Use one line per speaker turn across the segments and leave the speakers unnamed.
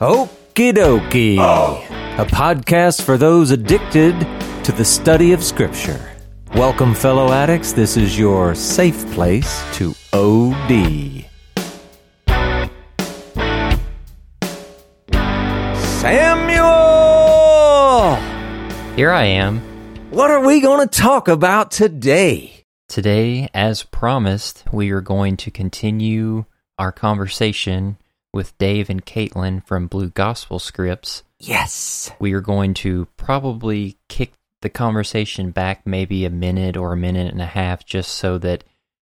Okie dokie. Oh. A podcast for those addicted to the study of Scripture. Welcome, fellow addicts. This is your safe place to OD. Samuel!
Here I am.
What are we going to talk about today?
Today, as promised, we are going to continue our conversation with Dave and Caitlin from Blue Gospel Scripts.
Yes.
We are going to probably kick the conversation back maybe a minute or a minute and a half just so that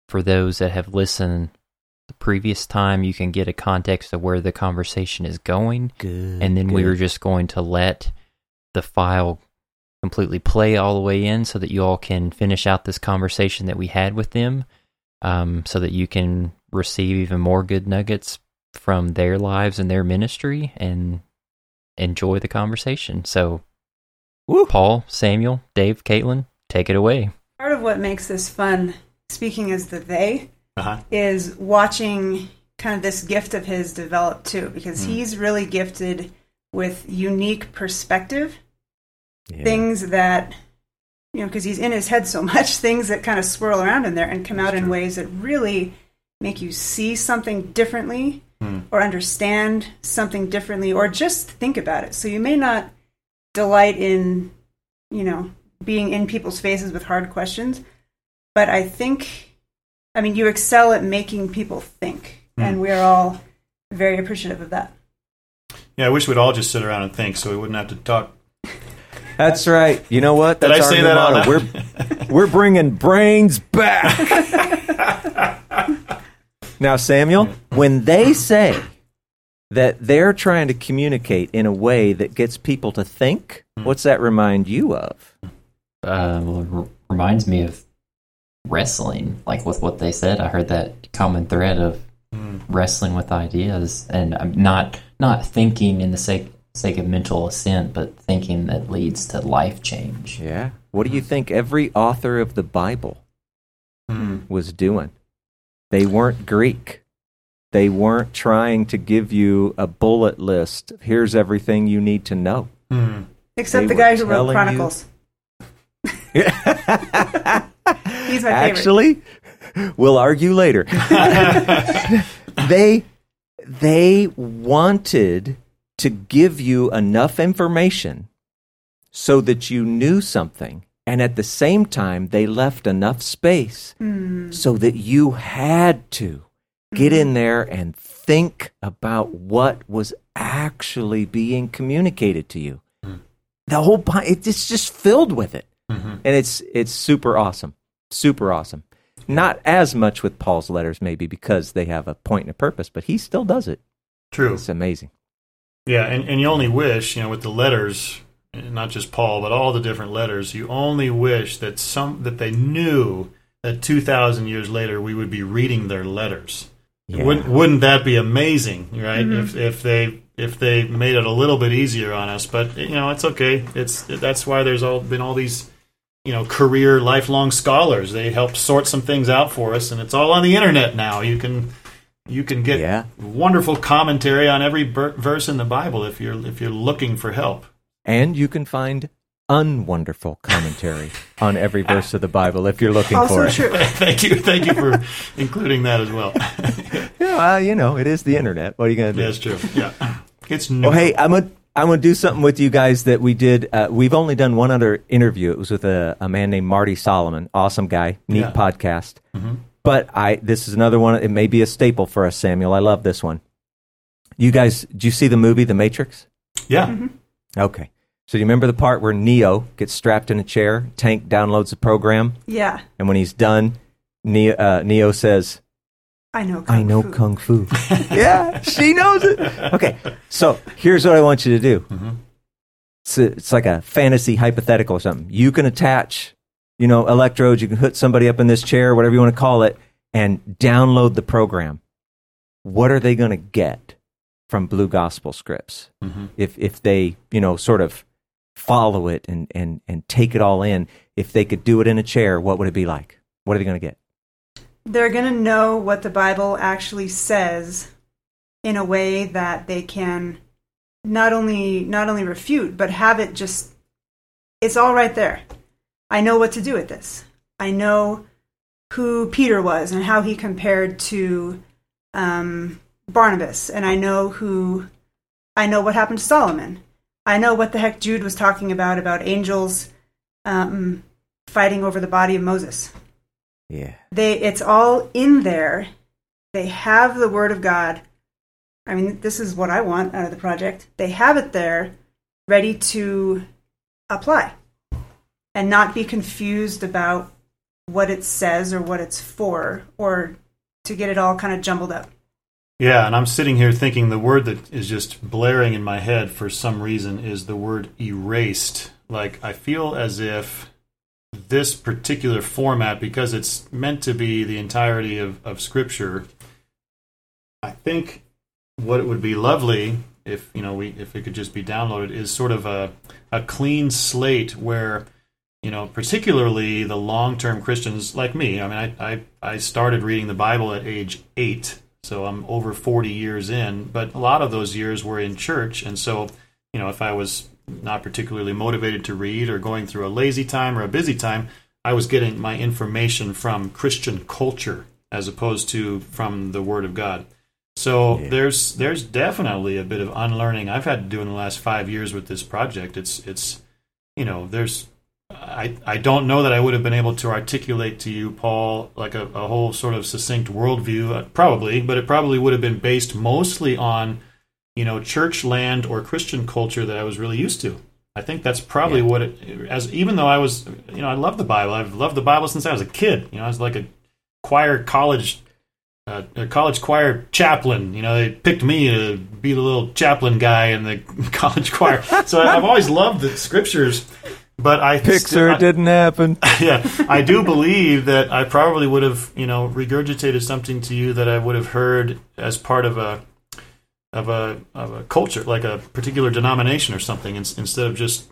for those that have listened the previous time, you can get a context of where the conversation is going.
Good.
and then we
good.
were just going to let the file completely play all the way in so that you all can finish out this conversation that we had with them um, so that you can receive even more good nuggets from their lives and their ministry and enjoy the conversation so
Woo.
paul samuel dave caitlin take it away
Part of what makes this fun, speaking as the they,
Uh-huh.
is watching kind of this gift of his develop too, because he's really gifted with unique perspective,
Yeah.
things that, you know, because he's in his head so much, things that kind of swirl around in there and come out in ways that really make you see something differently Hmm. or understand something differently or just think about it. So you may not delight in, you know, being in people's faces with hard questions, but I think, I mean, you excel at making people think, hmm. and we're all very appreciative of that.
Yeah, I wish we'd all just sit around and think so we wouldn't have to talk.
That's right. You know what?
Did
That's
I
our
say
new
that out
motto. We're we're bringing brains back. now, Samuel, when they say that they're trying to communicate in a way that gets people to think, what's that remind you of?
uh, well, it r- reminds me of wrestling like with what they said i heard that common thread of wrestling with ideas and I'm not not thinking in the sake sake of mental assent, but thinking that leads to life change
Yeah. What do you think every author of the Bible was doing? They weren't Greek. They weren't trying to give you a bullet list. Here's everything you need to know.
Hmm.
Except
They
the guy who wrote
telling you-
Chronicles. He's my favorite.
Actually, we'll argue later. they they wanted to give you enough information so that you knew something and at the same time they left enough space mm. so that you had to get in mm-hmm. there and think about what was actually being communicated to you. Mm-hmm. The whole Bi- it's just filled with it. Mm-hmm. And it's it's super awesome. Super awesome. Not as much with paul's letters maybe because they have a point and a purpose but he still does it.
True.
it's amazing.
Yeah, and, and you only wish, you know, with the letters, not just Paul, but all the different letters, you only wish that some that they knew that two thousand years later we would be reading their letters.
Yeah.
Wouldn't wouldn't that be amazing, right? Mm-hmm. If if they if they made it a little bit easier on us, but you know, it's okay. It's that's why there's all been all these you know career lifelong scholars. They help sort some things out for us, and it's all on the internet now. You can you can get
Yeah.
wonderful commentary on every ber- verse in the Bible if you're if you're looking for help.
And you can find unwonderful commentary on every verse of the bible if you're looking for
Also
it
true.
thank you, thank you for including that as well.
yeah, well, you know it is the internet what are you going to do
That's true. Yeah, it's
Well, hey, I'm gonna I'm gonna do something with you guys that we did. Uh, we've only done one other interview. It was with a, a man named Marty Solomon. Awesome guy, neat
Yeah.
podcast. But I this is another one. It may be a staple for us, Samuel. I love this one. You guys, do you see the movie The Matrix?
yeah,
Okay. So do you remember the part where Neo gets strapped in a chair? Tank downloads the program,
Yeah,
and when he's done, Neo, uh, Neo says,
I know. Kung
I know
Fu.
kung fu. yeah, she knows it. Okay, so here's what I want you to do. It's, a, it's like a fantasy hypothetical or something. You can attach, you know, electrodes. You can hook somebody up in this chair, whatever you want to call it, and download the program. What are they going to get from Blue Gospel Scripts if if they you know sort of follow it and and and take it all in? If they could do it in a chair, what would it be like? What are they going to get?
They're going to know what the Bible actually says in a way that they can not only not only refute but have it just it's all right there i know what to do with this i know who peter was and how he compared to um, barnabas and i know who i know what happened to solomon i know what the heck jude was talking about about angels um, fighting over the body of moses.
Yeah.
they it's all in there. They have the word of god. I mean this is what i want out of the project. They have it there ready to apply and not be confused about what it says or what it's for or to get it all kind of jumbled up
Yeah, and I'm sitting here thinking the word that is just blaring in my head for some reason is the word erased. Like, I feel as if this particular format, because it's meant to be the entirety of, of Scripture, I think what it would be lovely if you know we if it could just be downloaded is sort of a a clean slate where you know particularly the long term Christians like me. I mean, I, I I started reading the Bible at age eight, so I'm over forty years in. But a lot of those years were in church, and so you know if I was not particularly motivated to read or going through a lazy time or a busy time, I was getting my information from Christian culture as opposed to from the Word of God. So
Yeah.
there's there's definitely a bit of unlearning I've had to do in the last five years with this project. It's it's you know there's I I don't know that I would have been able to articulate to you, Paul, like a, a whole sort of succinct worldview, uh, probably, but it probably would have been based mostly on you know church land or Christian culture that I was really used to. I think that's probably
Yeah.
what it as even though I was you know I love the Bible. I've loved the Bible since I was a kid. You know I was like a choir college uh, a college choir chaplain. You know, they picked me to be the little chaplain guy in the college choir. So I've always loved the scriptures, but I
Pixar
I-
didn't happen.
yeah, I do believe that I probably would have, you know, regurgitated something to you that I would have heard as part of a of a of a culture, like a particular denomination or something, in, instead of just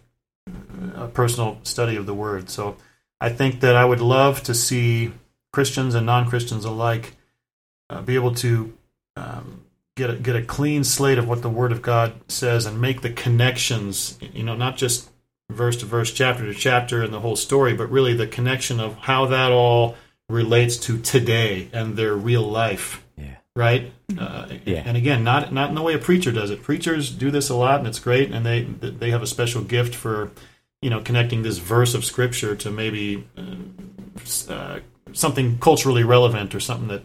a personal study of the word. So I think that I would love to see Christians and non Christians alike uh, be able to um, get a, get a clean slate of what the Word of God says and make the connections. You know, not just verse to verse, chapter to chapter, and the whole story, but really the connection of how that all relates to today and their real life
Yeah.
right? Uh,
Yeah.
And again, not not in the way a preacher does it. Preachers do this a lot, and it's great, and they they have a special gift for you know connecting this verse of scripture to maybe uh, uh, something culturally relevant or something that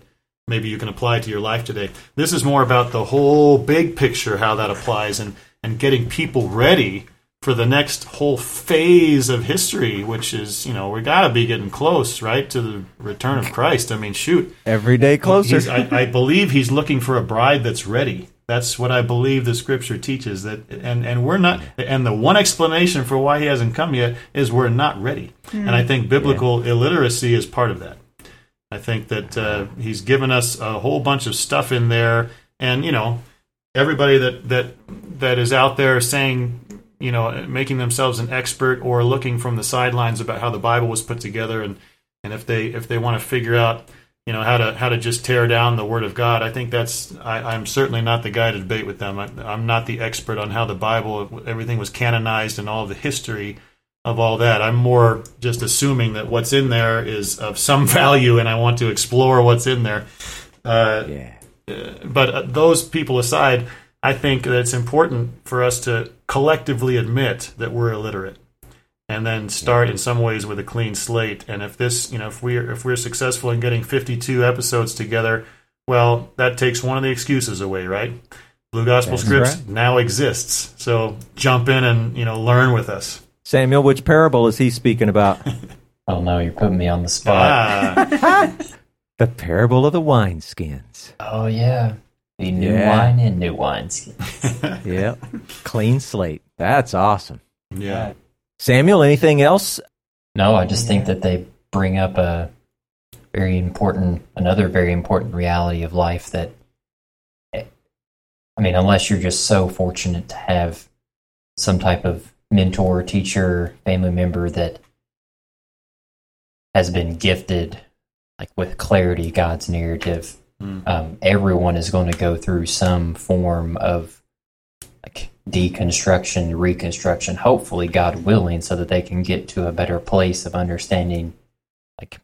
maybe you can apply to your life today. This is more about the whole big picture, how that applies, and and getting people ready for the next whole phase of history, which is you know we got to be getting close, right, to the return of Christ. I mean, shoot.
Every day closer.
I, I believe he's looking for a bride that's ready. That's what I believe the scripture teaches. That and and we're not. And the one explanation for why he hasn't come yet is we're not ready. And I think biblical illiteracy is part of that. I think that uh, he's given us a whole bunch of stuff in there, and you know, everybody that that that is out there saying, you know, making themselves an expert or looking from the sidelines about how the Bible was put together, and and if they if they want to figure out, you know, how to how to just tear down the Word of God, I think that's I, I'm certainly not the guy to debate with them. I, I'm not the expert on how the Bible everything was canonized and all the history of all that. I'm more just assuming that what's in there is of some value, and I want to explore what's in there. Uh,
yeah.
but uh, those people aside, I think that it's important for us to collectively admit that we're illiterate, and then start in some ways with a clean slate. And if this, you know, if we're if we're successful in getting 52 episodes together, well, that takes one of the excuses away, right? Blue Gospel
That's
Scripts
right.
now exists, so jump in and you know learn with us.
Samuel, which parable is he speaking about?
Oh no, you're putting me on the spot.
Ah,
the parable of the wineskins.
Oh yeah, the new
Yeah.
wine and new wines.
Yep. Clean slate. That's awesome.
yeah.
Samuel, anything else?
No, I just think that they bring up a very important, another very important reality of life that, I mean, unless you're just so fortunate to have some type of mentor, teacher, family member that has been gifted, like with clarity, God's narrative,
Mm.
um, everyone is going to go through some form of like deconstruction, reconstruction, hopefully, God willing, so that they can get to a better place of understanding like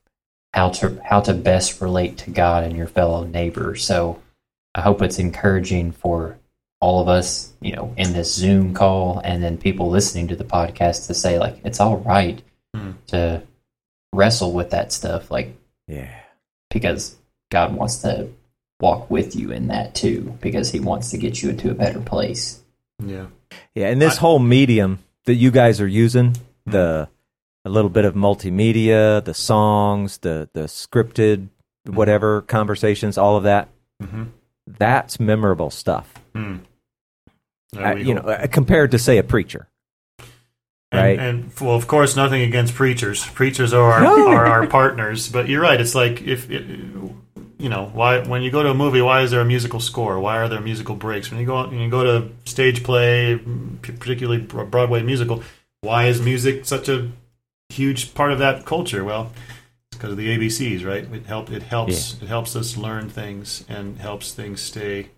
how to how to best relate to God and your fellow neighbor. So I hope it's encouraging for all of us, you know, in this Zoom call and then people listening to the podcast to say like it's all right
Hmm.
to wrestle with that stuff like
Yeah.
because God wants to walk with you in that too because he wants to get you into a better place.
Yeah.
Yeah, and this
I-
whole medium that you guys are using, the a little bit of multimedia, the songs, the the scripted whatever conversations, all of that,
Mm-hmm.
that's memorable stuff.
Hmm.
Uh, you know, uh, compared to say a preacher.
And,
right?
and well, of course, nothing against preachers. Preachers are our,
No.
are our partners. But you're right. It's like if it, you know why when you go to a movie, why is there a musical score? Why are there musical breaks? When you go when you go to stage play, particularly Broadway musical, why is music such a huge part of that culture? Well, it's because of the ABCs, right? It help it helps it helps us learn things and helps things stay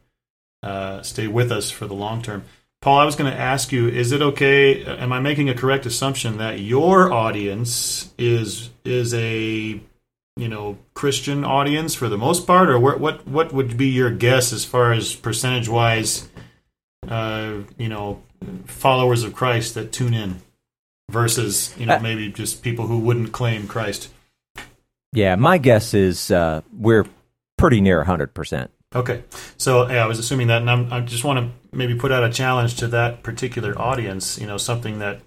uh, stay with us for the long term. Paul, I was going to ask you: Is it okay? Am I making a correct assumption that your audience is is a you know Christian audience for the most part, or what what what would be your guess as far as percentage wise? Uh, you know, followers of Christ that tune in versus you know
Uh,
maybe just people who wouldn't claim Christ.
Yeah, my guess is uh, we're pretty near 100%.
Okay, so yeah, I was assuming that, and I'm, I just want to maybe put out a challenge to that particular audience. You know, something that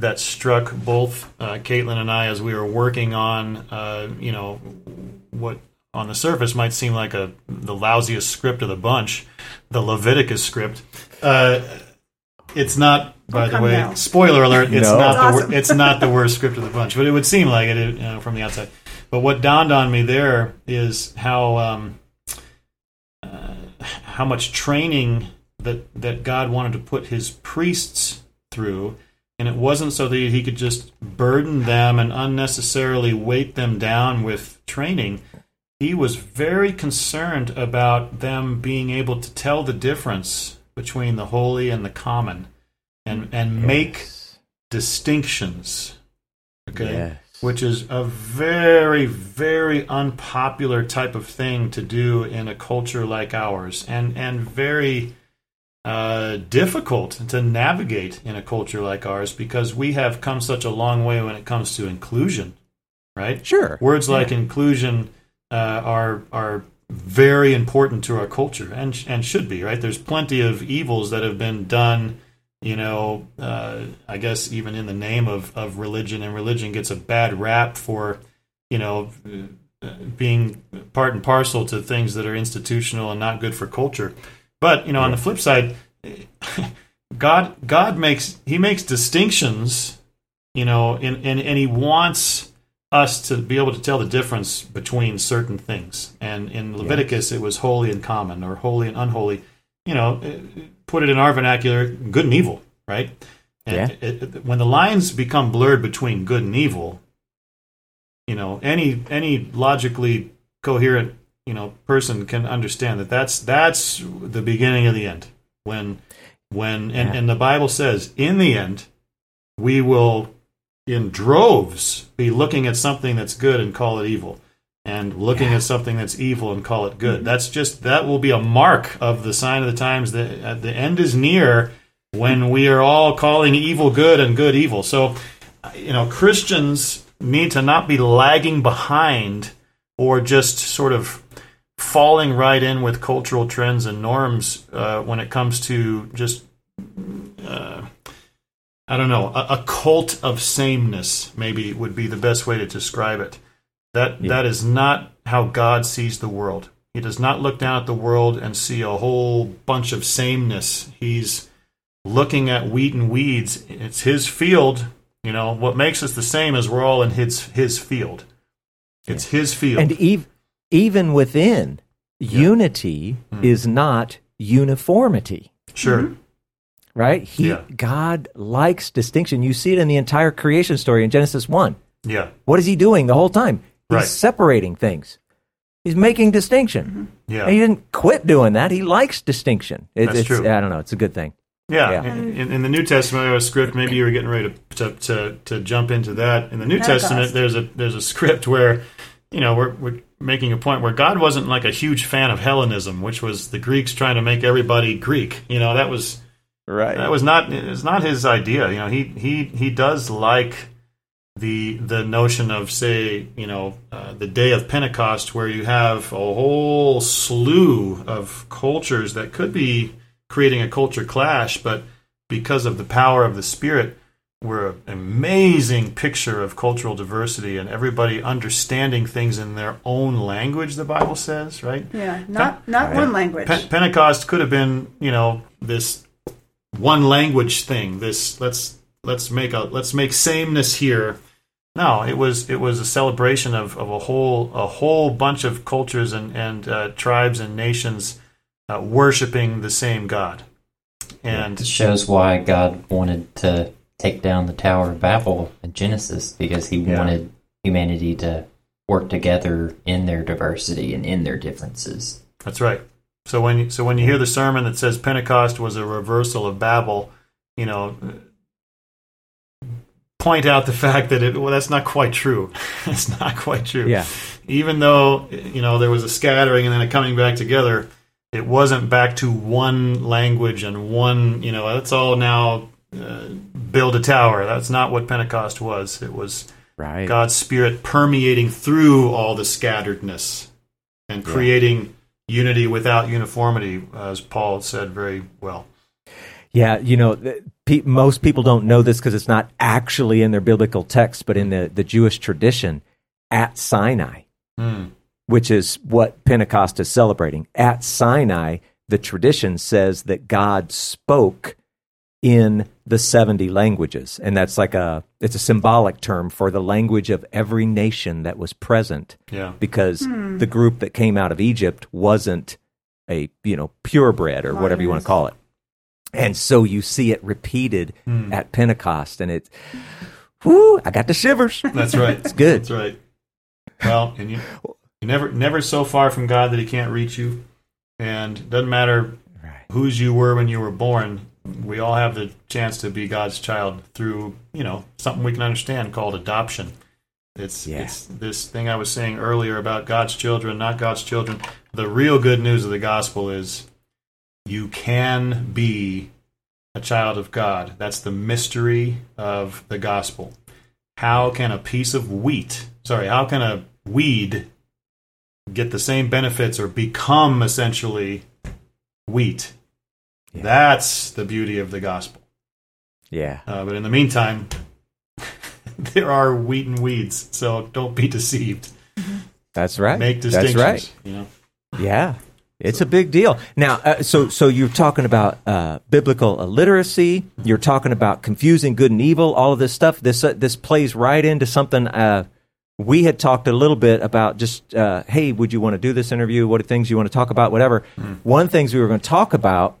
that struck both uh, Caitlin and I as we were working on, uh, you know, what on the surface might seem like a the lousiest script of the bunch, the Leviticus script. Uh, it's not, by the way.
now.
Spoiler alert! It's
No.
not
That's
the wor-
awesome.
it's not the worst script of the bunch, but it would seem like it you know, from the outside. But what dawned on me there is how um, uh, how much training that that God wanted to put His priests through, and it wasn't so that He could just burden them and unnecessarily weight them down with training. He was very concerned about them being able to tell the difference between the holy and the common, and and make distinctions. Okay
Yes.
which is a very, very unpopular type of thing to do in a culture like ours, and and very uh, difficult to navigate in a culture like ours because we have come such a long way when it comes to inclusion, right?
Sure.
Words like inclusion uh, are are very important to our culture and and should be right. There's plenty of evils that have been done, you know. Uh, I guess even in the name of of religion, and religion gets a bad rap for, you know, uh, being part and parcel to things that are institutional and not good for culture. But you know, on the flip side, God God makes He makes distinctions, you know, and and, and He wants us to be able to tell the difference between certain things. And in Leviticus, it was holy and common, or holy and unholy. You know, put it in our vernacular, good and evil, right? And
Yeah.
it, it, when the lines become blurred between good and evil, you know, any any logically coherent you know person can understand that that's that's the beginning of the end. When when and,
Yeah.
and the Bible says in the end we will in droves be looking at something that's good and call it evil and looking at something that's evil and call it good that's just that will be a mark of the sign of the times that uh, the end is near when we are all calling evil good and good evil so you know christians need to not be lagging behind or just sort of falling right in with cultural trends and norms uh, when it comes to just uh, I don't know a, a cult of sameness maybe would be the best way to describe it. That
Yeah.
that is not how God sees the world. He does not look down at the world and see a whole bunch of sameness. He's looking at wheat and weeds. It's his field. You know what makes us the same is we're all in his his field. It's his field.
And ev- even within, unity
Hmm.
is not uniformity.
sure.
Right? He
Yeah.
God likes distinction. You see it in the entire creation story in Genesis 1.
Yeah.
What is he doing the whole time? He's
Right.
separating things. He's making distinction.
Yeah.
And he didn't quit doing that. He likes distinction. It-
That's
it's,
true.
I don't know. It's a good thing.
Yeah,
Yeah.
In, in, in the New Testament, there was a script. Maybe you were getting ready to to, to, to jump into that. In the New
Pentecost.
Testament, there's a there's a script where, you know, we're, we're making a point where God wasn't like a huge fan of Hellenism, which was the Greeks trying to make everybody Greek. You know, that was
Right.
that was not it's not his idea. You know, he he he does like the the notion of say you know uh, the day of Pentecost, where you have a whole slew of cultures that could be creating a culture clash, but because of the power of the Spirit, we're an amazing picture of cultural diversity and everybody understanding things in their own language. The Bible says, right?
Yeah, not not one language.
Pen- Pentecost could have been, you know, this one language thing. This let's let's make a let's make sameness here. No, it was it was a celebration of, of a whole a whole bunch of cultures and and uh, tribes and nations uh, worshiping the same God. And
It shows why God wanted to take down the Tower of Babel in Genesis because he
Yeah.
wanted humanity to work together in their diversity and in their differences.
That's right. So when you, so when you hear the sermon that says Pentecost was a reversal of Babel, you know, point out the fact that it well that's not quite true. it's not quite true.
Yeah.
Even though you know there was a scattering and then a coming back together, it wasn't back to one language and one. You know, let's all now uh, build a tower. That's not what Pentecost was. It was
Right.
God's Spirit permeating through all the scatteredness and
Yeah.
creating unity without uniformity, as Paul said very well.
Yeah, you know, pe- most people don't know this because it's not actually in their biblical text, but in the, the Jewish tradition, at Sinai,
Hmm.
which is what Pentecost is celebrating. At Sinai, the tradition says that God spoke in the 70 languages. And that's like a, it's a symbolic term for the language of every nation that was present
Yeah.
because the group that came out of Egypt wasn't a you know purebred or whatever you want to call it. And so you see it repeated
Hmm.
at Pentecost, and it's, whoo, I got the shivers.
That's right.
It's good.
That's right. Well, and you, you never never so far from God that He can't reach you, and doesn't matter
Right.
whose you were when you were born. We all have the chance to be God's child through you know something we can understand called adoption. It's
Yeah.
it's this thing I was saying earlier about God's children, not God's children. The real good news of the gospel is you can be a child of God. That's the mystery of the gospel. How can a piece of wheat, sorry, how can a weed get the same benefits or become essentially wheat?
Yeah.
That's the beauty of the gospel.
Yeah.
Uh, but in the meantime, there are wheat and weeds, so don't be deceived.
That's right.
Make
That's
distinctions.
right.
You know,
Yeah. It's a big deal. Now, uh, so so you're talking about uh, biblical illiteracy. You're talking about confusing good and evil. All of this stuff. This uh, this plays right into something uh, we had talked a little bit about. Just uh, hey, would you want to do this interview? What are things you want to talk about? Whatever. One of the things we were going to talk about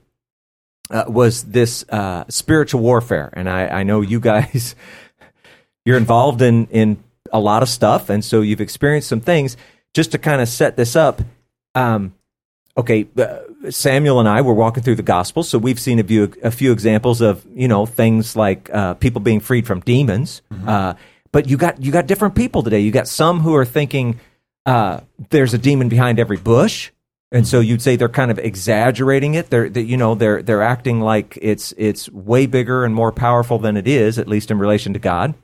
uh, was this uh, spiritual warfare, and I, I know you guys you're involved in in a lot of stuff, and so you've experienced some things. Just to kind of set this up, um, okay, uh, Samuel and I were walking through the gospel, so we've seen a few a few examples of you know things like uh, people being freed from demons. Uh, but you got you got different people today. You got some who are thinking uh, there's a demon behind every bush. And so you'd say they're kind of exaggerating it. They're, they, you know, they're they're acting like it's it's way bigger and more powerful than it is, at least in relation to God.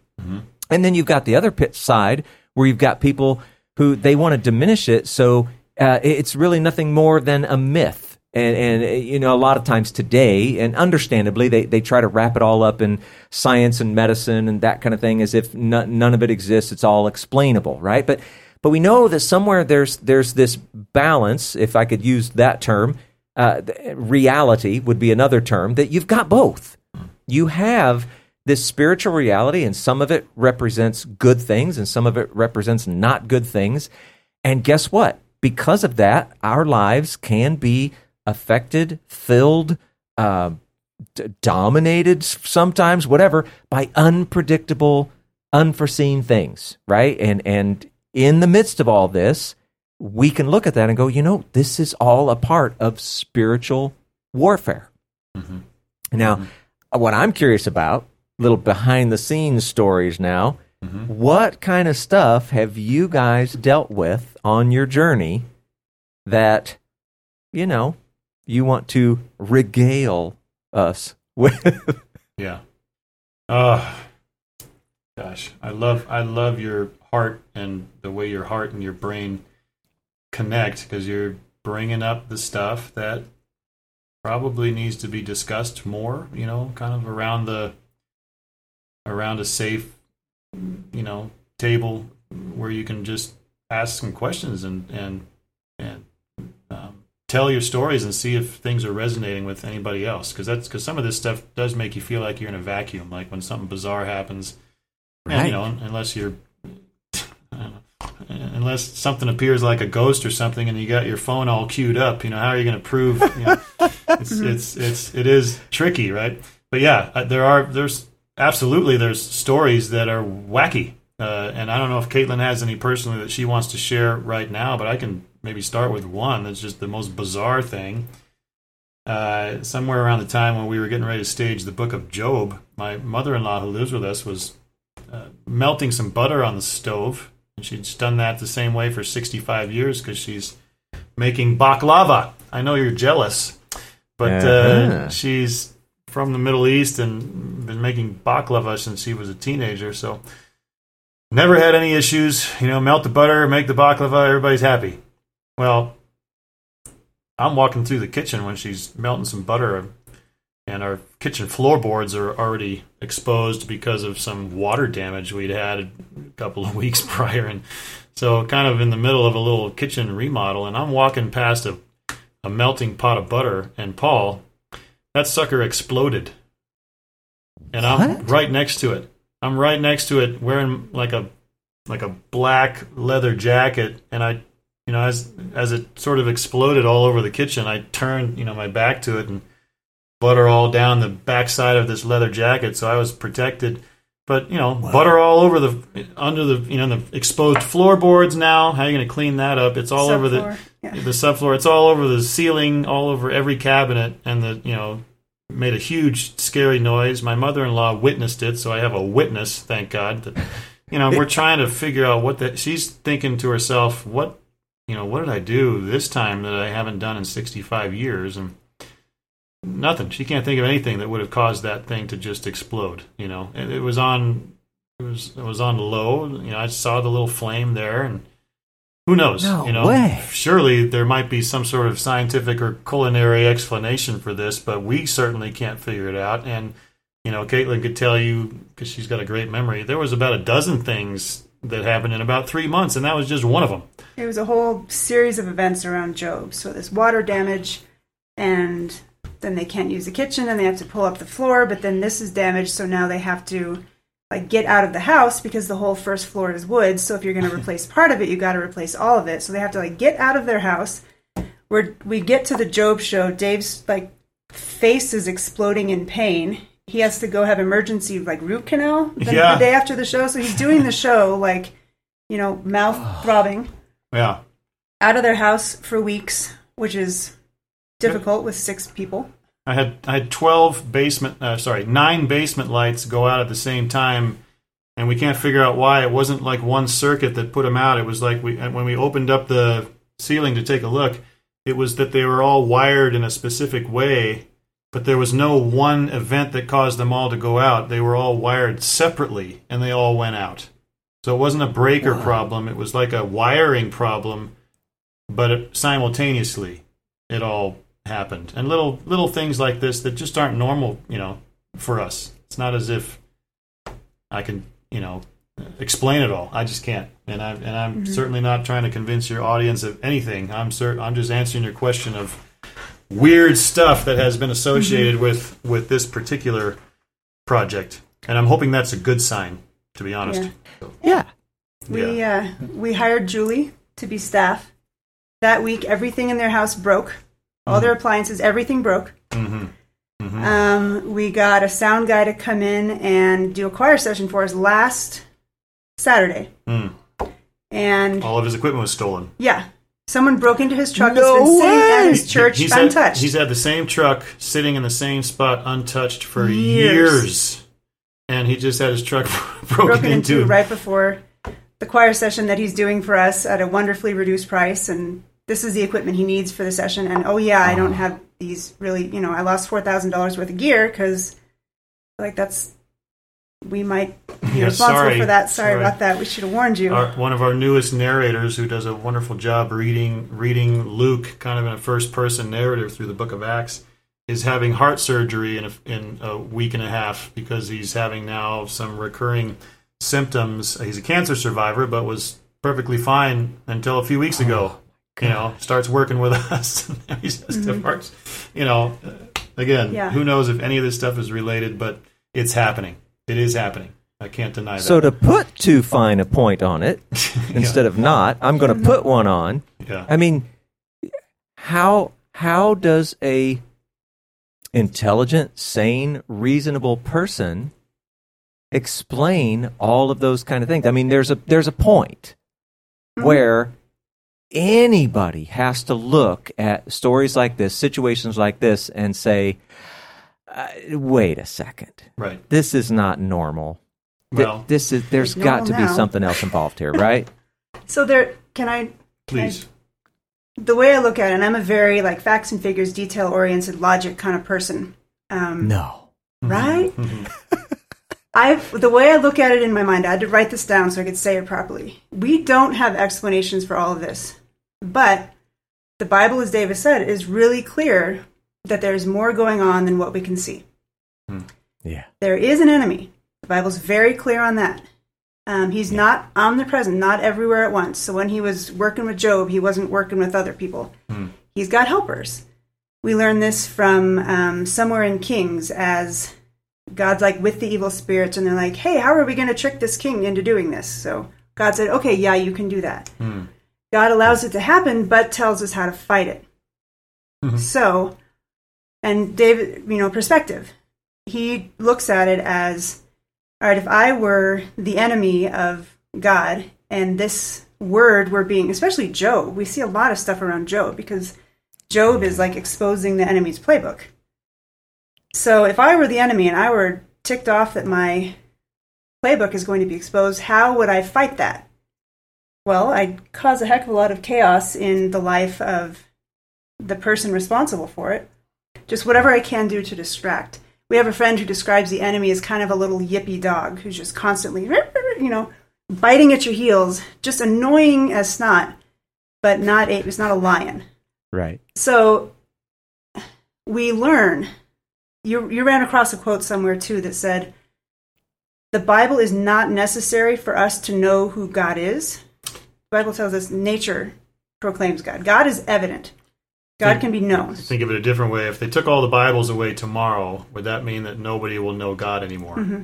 And then you've got the other pit side where you've got people who they want to diminish it. So uh, it's really nothing more than a myth. And, and uh, you know, a lot of times today, and understandably, they, they try to wrap it all up in science and medicine and that kind of thing, as if no, none of it exists. It's all explainable, right? But but we know that somewhere there's there's this balance, if I could use that term. Uh, reality would be another term that you've got both. You have this spiritual reality, and some of it represents good things, and some of it represents not good things. And guess what? Because of that, our lives can be affected, filled, uh, d- dominated sometimes, whatever, by unpredictable, unforeseen things, right? And and in the midst of all this, we can look at that and go, you know, this is all a part of spiritual warfare. Mm-hmm. Now, mm-hmm. what I'm curious about, little behind the scenes stories now. Mm-hmm. What kind of stuff have you guys dealt with on your journey that, you know, you want to regale us with?
Yeah. Oh, gosh, I love I love your heart and the way your heart and your brain connect because you're bringing up the stuff that probably needs to be discussed more. You know, kind of around the around a safe, you know, table where you can just ask some questions and and and um, tell your stories and see if things are resonating with anybody else because that's because some of this stuff does make you feel like you're in a vacuum like when something bizarre happens and
Right.
you know unless you're I don't know, unless something appears like a ghost or something and you got your phone all queued up you know how are you going to prove you know, it's, it's it's it is tricky right but yeah uh, there are there's absolutely there's stories that are wacky uh, and I don't know if Caitlin has any personally that she wants to share right now, but I can maybe start with one that's just the most bizarre thing. Uh, somewhere around the time when we were getting ready to stage the book of Job, my mother in law, who lives with us, was uh, melting some butter on the stove. And she'd done that the same way for 65 years because she's making baklava. I know you're jealous, but uh,
Uh-huh.
she's from the Middle East and been making baklava since she was a teenager. So never had any issues. You know, melt the butter, make the baklava, everybody's happy. Well, I'm walking through the kitchen when she's melting some butter, and our kitchen floorboards are already exposed because of some water damage we'd had a couple of weeks prior, and so kind of in the middle of a little kitchen remodel, and I'm walking past a a melting pot of butter, and Paul, that sucker exploded, and I'm
What?
right next to it. I'm right next to it, wearing like a like a black leather jacket, and I, you know, as as it sort of exploded all over the kitchen, I turned, you know, my back to it and butter all down the backside of this leather jacket, so I was protected. But you know, butter all over the under the you know the exposed floorboards. Now, how are you going to clean that up? It's all over the
Subfloor. Yeah.
the subfloor. It's all over the ceiling, all over every cabinet, and the you know made a huge scary noise. My mother-in-law witnessed it, so I have a witness. Thank God. That, you know, we're trying to figure out what that. She's thinking to herself, "What, you know, what did I do this time that I haven't done in 65 years?" And nothing. She can't think of anything that would have caused that thing to just explode. You know, it, it was on. It was it was on low. You know, I saw the little flame there, and who knows?
No
you know,
way.
surely there might be some sort of scientific or culinary explanation for this, but we certainly can't figure it out. And you know, Caitlin could tell you because she's got a great memory. There was about a dozen things that happened in about three months, and that was just one of them.
It was a whole series of events around Job. So this water damage, and then they can't use the kitchen, and they have to pull up the floor. But then this is damaged, so now they have to like get out of the house because the whole first floor is wood. So if you're going to replace part of it, you got to replace all of it. So they have to like get out of their house. Where we get to the Job show, Dave's like face is exploding in pain. He has to go have emergency like root canal the,
Yeah.
the day after the show. So he's doing the show like, you know, mouth throbbing
Yeah,
out of their house for weeks, which is difficult with six people.
I had I had twelve basement, uh, sorry, nine basement lights go out at the same time, and we can't figure out why. It wasn't like one circuit that put them out. It was like we when we opened up the ceiling to take a look, it was that they were all wired in a specific way, but there was no one event that caused them all to go out. They were all wired separately, and they all went out. So it wasn't a breaker problem. It was like a wiring problem, but it, simultaneously, it all happened. And little little things like this that just aren't normal, you know, for us. It's not as if I can, you know, explain it all. I just can't. And I and I'm certainly not trying to convince your audience of anything. I'm cert- I'm just answering your question of weird stuff that has been associated with with this particular project. And I'm hoping that's a good sign, to be honest.
Yeah.
Yeah.
We uh, we hired Julie to be staff. That week, everything in their house broke. All their appliances, everything broke.
hmm
Um, we got a sound guy to come in and do a choir session for us last Saturday.
Mm.
And
All of his equipment was stolen.
yeah, Someone broke into his truck
No
that's been sitting at his church
he's
untouched.
Had, he's had the same truck sitting in the same spot untouched for
Years.
years, and he just had his truck broken,
broken into
into.
right before the choir session that he's doing for us at a wonderfully reduced price and this is the equipment he needs for the session and oh yeah i don't uh-huh. have these really you know i lost $4000 worth of gear because like that's we might be
Yeah,
responsible
sorry.
for that sorry,
Sorry.
about that we should have warned you
Our, one of our newest narrators, who does a wonderful job reading reading Luke, kind of in a first person narrative through the Book of Acts, is having heart surgery in a, in a week and a half because he's having now some recurring symptoms. He's a cancer survivor, but was perfectly fine until a few weeks ago. You know, starts working with us. and he says to hearts, you know, uh, again,
Yeah.
who knows if any of this stuff is related, but it's happening. It is happening. I can't deny that.
So to put too fine a point on it instead of not, I'm going to mm-hmm. put one on.
yeah.
I mean, how how does a intelligent, sane, reasonable person explain all of those kind of things? I mean, there's a there's a point mm-hmm. where anybody has to look at stories like this, situations like this, and say, uh, "Wait a second,
right.
this is not normal." Th-
Well,
this is there's
It's
got to
normal
be something else involved here, right?
so there can i
please.
the way i look at it and i'm a very like facts and figures detail oriented logic kind of person um,
no.
right I've the way I look at it in my mind, I had to write this down so I could say it properly. We don't have explanations for all of this. But the Bible, as David said, is really clear that there's more going on than what we can see.
Yeah.
There is an enemy. The Bible's very clear on that. Um, he's not omnipresent, not everywhere at once. So when he was working with Job, he wasn't working with other people. He's got helpers. We learn this from um, somewhere in Kings as God's like with the evil spirits, and they're like, hey, how are we going to trick this king into doing this? So God said, okay, yeah, you can do that. God allows it to happen, but tells us how to fight it. Mm-hmm. So, and David, you know, perspective. He looks at it as, all right, if I were the enemy of God and this word were being, especially Job, we see a lot of stuff around Job because Job is like exposing the enemy's playbook. So if I were the enemy and I were ticked off that my playbook is going to be exposed, how would I fight that? Well, I'd cause a heck of a lot of chaos in the life of the person responsible for it. Just whatever I can do to distract. We have a friend who describes the enemy as kind of a little yippy dog who's just constantly, you know, biting at your heels, just annoying as snot, but not a, it's not a lion.
Right.
So we learn. You you ran across a quote somewhere too that said, "The Bible is not necessary for us to know who God is." The Bible tells us nature proclaims God. God is evident. God can be known.
Think of it a different way. If they took all the Bibles away tomorrow, would that mean that nobody will know God anymore?
Mm-hmm.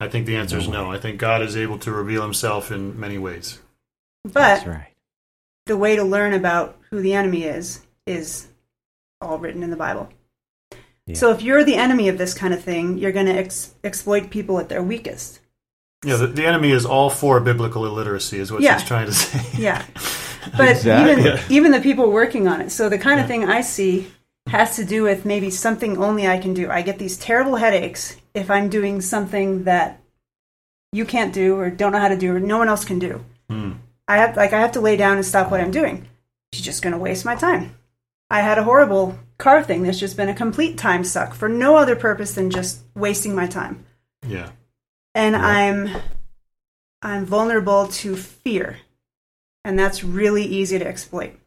I think the answer is no. I think God is able to reveal himself in many ways.
But
That's right.
the way to learn about who the enemy is is all written in the Bible.
Yeah.
So if you're the enemy of this kind of thing, you're going to ex- exploit people at their weakest.
Yeah, the, the enemy is all for biblical illiteracy, is what
Yeah.
she's trying to say.
Yeah. But
Exactly.
even
Yeah.
even the people working on it. So the kind of thing I see has to do with maybe something only I can do. I get these terrible headaches if I'm doing something that you can't do or don't know how to do or no one else can do. Hmm. I have like I have to lay down and stop what I'm doing. She's just going to waste my time. I had a horrible car thing that's just been a complete time suck for no other purpose than just wasting my time.
Yeah.
And I'm I'm vulnerable to fear. And that's really easy to exploit.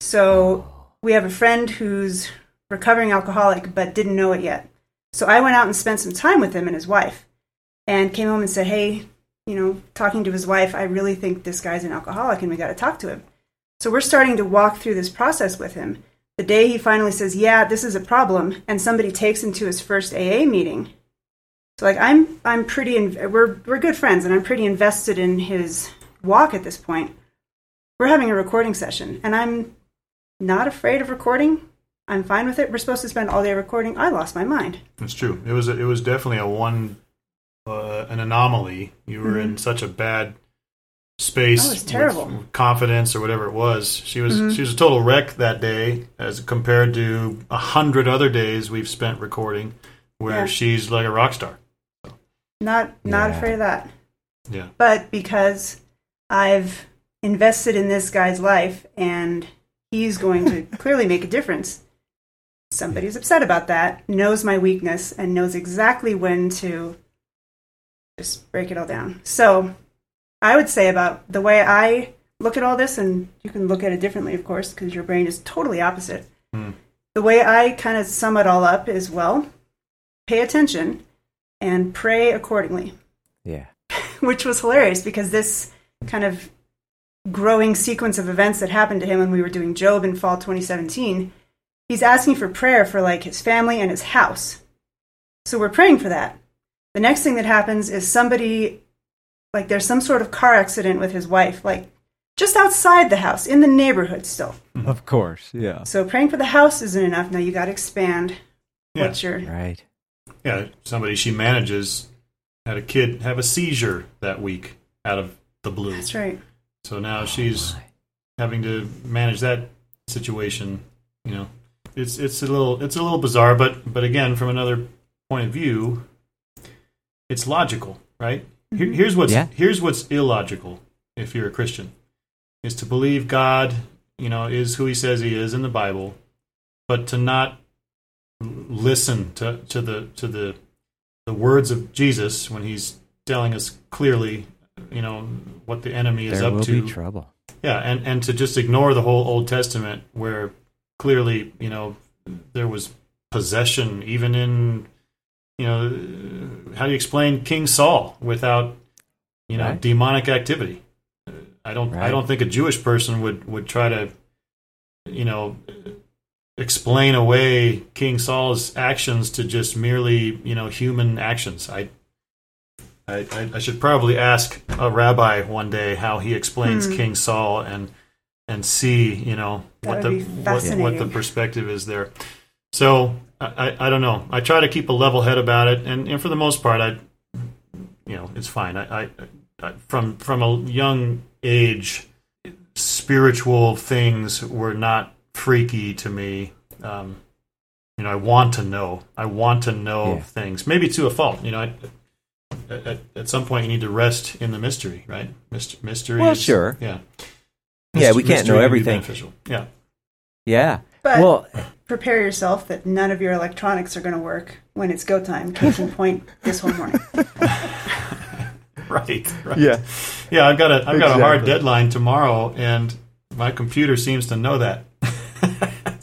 So oh. we have a friend who's recovering alcoholic but didn't know it yet. So I went out and spent some time with him and his wife and came home and said, Hey, you know, talking to his wife, I really think this guy's an alcoholic and we got to talk to him. So we're starting to walk through this process with him. The day he finally says, Yeah, this is a problem, and somebody takes him to his first AA meeting. So like I'm I'm pretty in, we're we're good friends and I'm pretty invested in his walk at this point. We're having a recording session and I'm not afraid of recording. I'm fine with it. We're supposed to spend all day recording. I lost my mind.
It's true. It was a, it was definitely a one uh, an anomaly. You were
Mm-hmm.
in such a bad space,
Oh, it's terrible.
confidence or whatever it was. She was she was a total wreck that day, as compared to a hundred other days we've spent recording, where
Yeah.
she's like a rock star.
Not not
Yeah.
afraid of that.
Yeah,
But because I've invested in this guy's life and he's going to clearly make a difference. Somebody's upset about that, knows my weakness, and knows exactly when to just break it all down. So I would say about the way I look at all this, and you can look at it differently, of course, because your brain is totally opposite.
Hmm.
The way I kind of sum it all up is well, pay attention and pray accordingly
Yeah.
which was hilarious because this kind of growing sequence of events that happened to him when we were doing Job in fall 2017, he's asking for prayer for like his family and his house. So we're praying for that. The next thing that happens is somebody, like there's some sort of car accident with his wife, like just outside the house, in the neighborhood still.
Of course. Yeah.
So praying for the house isn't enough. Now you got to expand
Yeah.
what you're.
Right.
Yeah. Somebody she manages had a kid have a seizure that week out of the blue.
That's right.
So now she's oh, having to manage that situation. You know, it's it's a little it's a little bizarre, but but again, from another point of view, it's logical, right? Here, mm-hmm. here's what's
Yeah.
here's what's illogical if you're a Christian is to believe God, you know, is who He says He is in the Bible, but to not l- listen to to the to the the words of Jesus when He's telling us clearly, you know, what the enemy is
There
up
will
to.
be trouble.
Yeah, and and to just ignore the whole Old Testament, where clearly, you know, there was possession, even in, you know, how do you explain King Saul without, you know,
Right.
demonic activity? I don't. I don't think a Jewish person would would try to, you know, explain away King Saul's actions to just merely, you know, human actions. I. I, I, should probably ask a rabbi one day how he explains
Hmm.
King Saul and and see you know
That
what the what, what the perspective is there. So I, I I don't know. I try to keep a level head about it, and, and for the most part, I you know it's fine. I, I, I from from a young age, spiritual things were not freaky to me. Um, you know, I want to know. I want to know
Yeah.
things. Maybe to a fault. You know, I, at, at, at some point you need to rest in the mystery, right? Myst- mystery.
Well,
is-
sure.
Yeah.
Yeah, we can't know everything.
beneficial. Yeah.
Yeah.
But
well,
prepare yourself that none of your electronics are going to work when it's go time. Case in point, this whole morning.
Right. Right.
yeah.
Yeah. I've got a I've got a hard deadline tomorrow, and my computer seems to know that.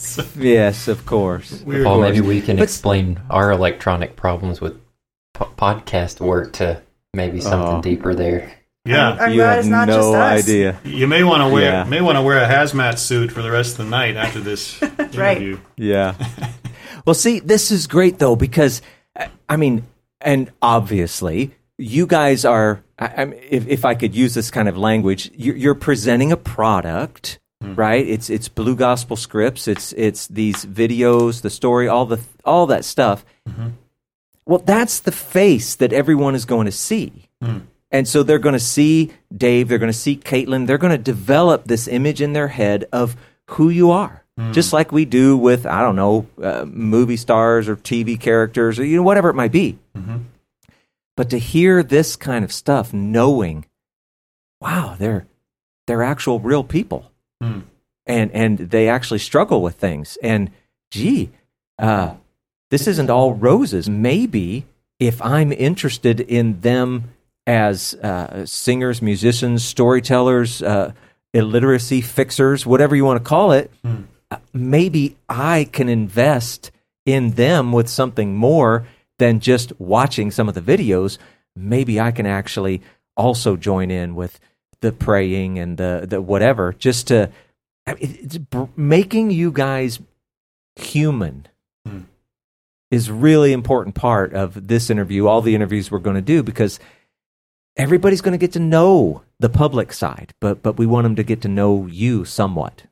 So
Yes, of course.
we're
Paul, maybe we can
But-
explain our electronic problems with po- podcast work to maybe something
Oh.
deeper there.
yeah.
I'm
you
glad
have
it's not
no
just us.
idea.
You may want to wear
Yeah.
may want to wear a hazmat suit for the rest of the night after this
Right.
interview.
Yeah. well, see, this is great though because uh, I mean, and obviously, you guys are. I, I'm, if, if I could use this kind of language, you're, you're presenting a product, Mm-hmm. right? It's it's Blue Gospel Scripts. It's it's these videos, the story, all the all that stuff. Mm-hmm. Well, that's the face that everyone is going to see. Mm. And so they're going to see Dave, they're going to see Caitlin, they're going to develop this image in their head of who you are. Mm. Just like we do with, I don't know, uh, movie stars or TV characters or, you know, whatever it might be. Mm-hmm. But to hear this kind of stuff, knowing, wow, they're, they're actual real people.
Hmm.
And, and they actually struggle with things. And gee, uh, this isn't all roses. Maybe if I'm interested in them as uh, singers, musicians, storytellers, uh, illiteracy fixers, whatever you want to call it, uh, maybe I can invest in them with something more than just watching some of the videos. Maybe I can actually also join in with the praying and the, the whatever, just to I mean, it's br- making you guys human hmm. is really important part of this interview, all the interviews we're going to do, because everybody's going to get to know the public side, but but we want them to get to know you somewhat.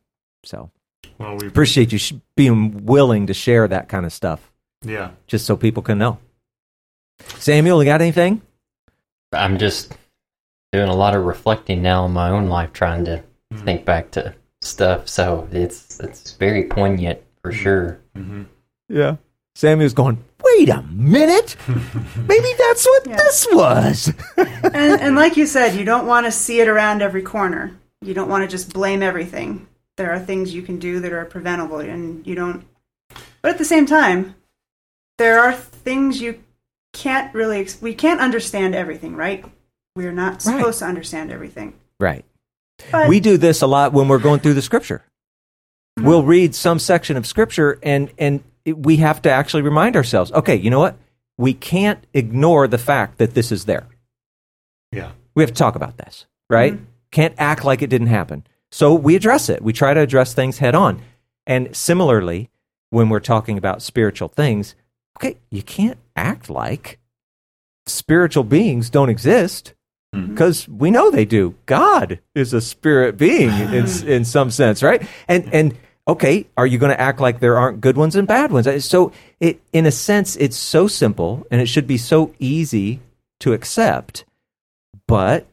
So
Well, we
appreciate you sh- being willing to share that kind of stuff,
yeah.
just so people can know. Samuel, you got anything?
I'm just doing a lot of reflecting now in my own life, trying to
Mm-hmm.
think back to stuff. So it's it's very poignant for sure.
Mm-hmm.
Yeah. Samuel's going, wait a minute. Maybe that's what
Yeah.
this was.
and, and like you said, you don't want to see it around every corner. You don't want to just blame everything. There are things you can do that are preventable, and you don't. But at the same time, there are things you can't really. ex- We can't understand everything, right? We're not
Right.
supposed to understand everything.
right.
But
We do this a lot when we're going through the scripture. Hmm. We'll read some section of scripture and and it- we have to actually remind ourselves, okay, you know what? We can't ignore the fact that this is there.
Yeah.
We have to talk about this, right? Hmm. Can't act like it didn't happen. So we address it. We try to address things head on. And similarly, when we're talking about spiritual things, okay, you can't act like spiritual beings don't exist because we know they do. God is a spirit being in, in some sense, right? And and okay, are you going to act like there aren't good ones and bad ones? So it in a sense it's so simple and it should be so easy to accept, but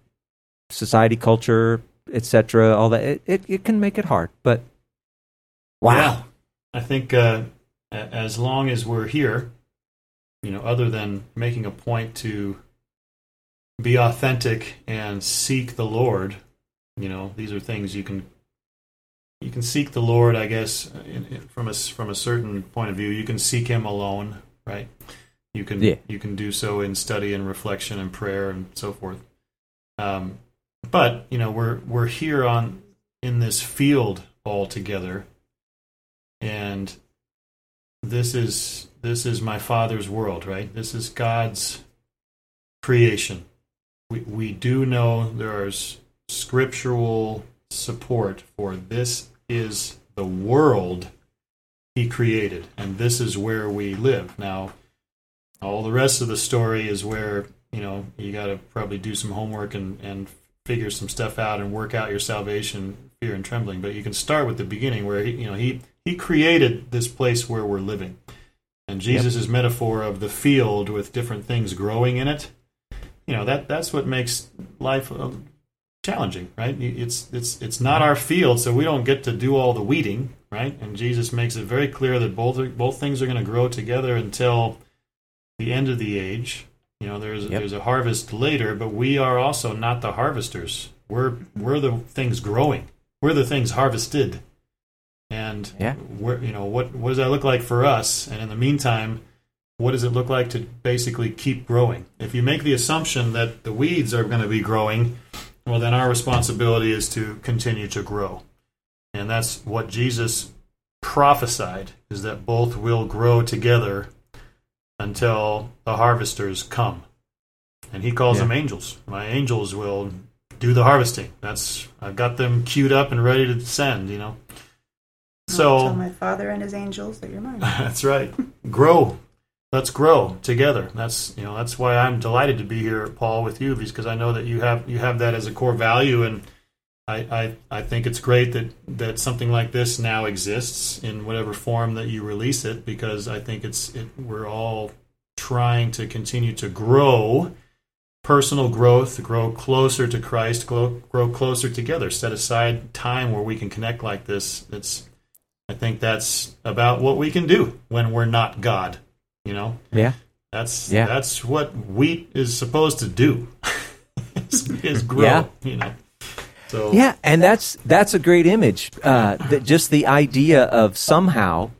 society, culture, etc., all that it, it, it can make it hard. But wow,
Yeah. I think uh, as long as we're here, you know, other than making a point to be authentic and seek the Lord, you know, these are things you can you can seek the Lord, I guess, in, in, from a from a certain point of view. You can seek Him alone, right? You can
Yeah.
you can do so in study and reflection and prayer and so forth. Um, but you know, we're we're here on in this field all together, and this is this is my Father's world, right? This is God's creation. We we do know there's scriptural support for this is the world he created and this is where we live. Now all the rest of the story is where, you know, you got to probably do some homework and and figure some stuff out and work out your salvation, fear and trembling, but you can start with the beginning where he, you know, he he created this place where we're living. And Jesus' metaphor of the field with different things growing in it, you know, that that's what makes life um, challenging, right? It's it's it's not our field, so we don't get to do all the weeding, right? And Jesus makes it very clear that both are, both things are going to grow together until the end of the age. You know, there's
Yep.
there's a harvest later, but we are also not the harvesters. We're we're the things growing. We're the things harvested. And
Yeah.
you know what what does that look like for us? And in the meantime, what does it look like to basically keep growing? If you make the assumption that the weeds are going to be growing, well, then our responsibility is to continue to grow. And that's what Jesus prophesied is that both will grow together until the harvesters come. And he calls
Yeah.
them angels. My angels will do the harvesting. That's I've got them queued up and ready to send, you know.
I'll
So
tell my father and his angels that you're mine.
that's right. Grow. Let's grow together. That's you know that's why I'm delighted to be here, Paul, with you, because I know that you have you have that as a core value, and I I, I think it's great that that something like this now exists in whatever form that you release it, because I think it's it, we're all trying to continue to grow personal growth, grow closer to Christ, grow, grow closer together. Set aside time where we can connect like this. It's I think that's about what we can do when we're not God. You know,
yeah,
that's
Yeah.
that's what wheat is supposed to do. is, is grow.
Yeah.
You know. So
yeah, and that's that's a great image. Uh, that just the idea of somehow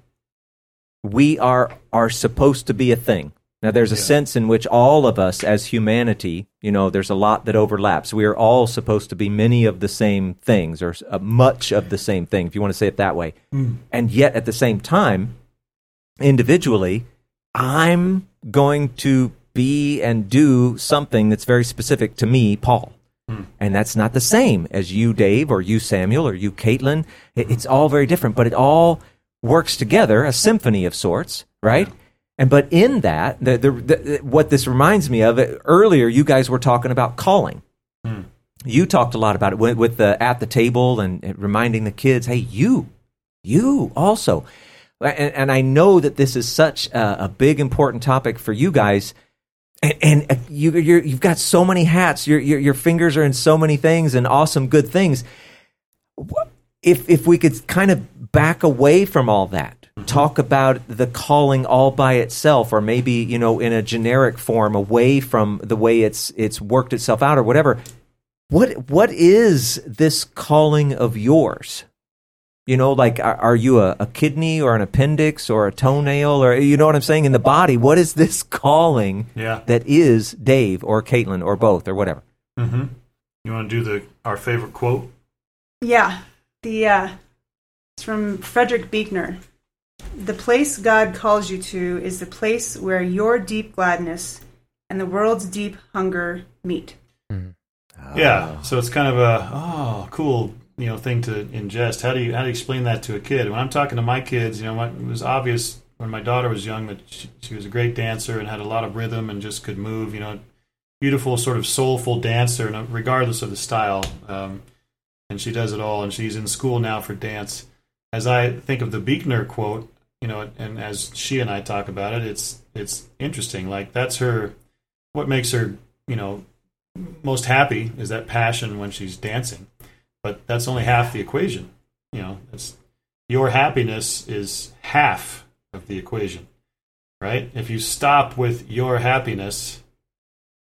we are are supposed to be a thing. Now, there's a
Yeah.
sense in which all of us, as humanity, you know, there's a lot that overlaps. We are all supposed to be many of the same things, or uh, much of the same thing, if you want to say it that way. And yet, at the same time, individually, I'm going to be and do something that's very specific to me, Paul. And that's not the same as you, Dave, or you, Samuel, or you, Caitlin. It- It's all very different, but it all works together, a symphony of sorts, right? And but in that, the, the, the, what this reminds me of, uh, earlier you guys were talking about calling. You talked a lot about it with, with the at the table and reminding the kids, hey, you, you also. And, and I know that this is such a, a big important topic for you guys. and, and uh, you, you're, you've got so many hats. Your, your your fingers are in so many things and awesome, good things. If if we could kind of back away from all that, talk about the calling all by itself, or maybe you know in a generic form, away from the way it's it's worked itself out, or whatever. What what is this calling of yours? You know, like are, are you a, a kidney or an appendix or a toenail or you know what I'm saying in the body? What is this calling
Yeah.
that is Dave or Caitlin or both or whatever?
Mm-hmm. You want to do the our favorite quote?
Yeah, the uh, it's from Frederick Buechner. The place God calls you to is the place where your deep gladness and the world's deep hunger meet.
Yeah. So it's kind of a oh cool you know thing to ingest. How do you how do you explain that to a kid? When I'm talking to my kids, you know, it was obvious when my daughter was young that she, she was a great dancer and had a lot of rhythm and just could move. You know, beautiful sort of soulful dancer, and regardless of the style. Um, and she does it all, and she's in school now for dance. As I think of the Buechner quote, you know, and as she and I talk about it, it's it's interesting. Like that's her, what makes her, you know, most happy is that passion when she's dancing. But that's only half the equation. You know, it's your happiness is half of the equation, right? If you stop with your happiness,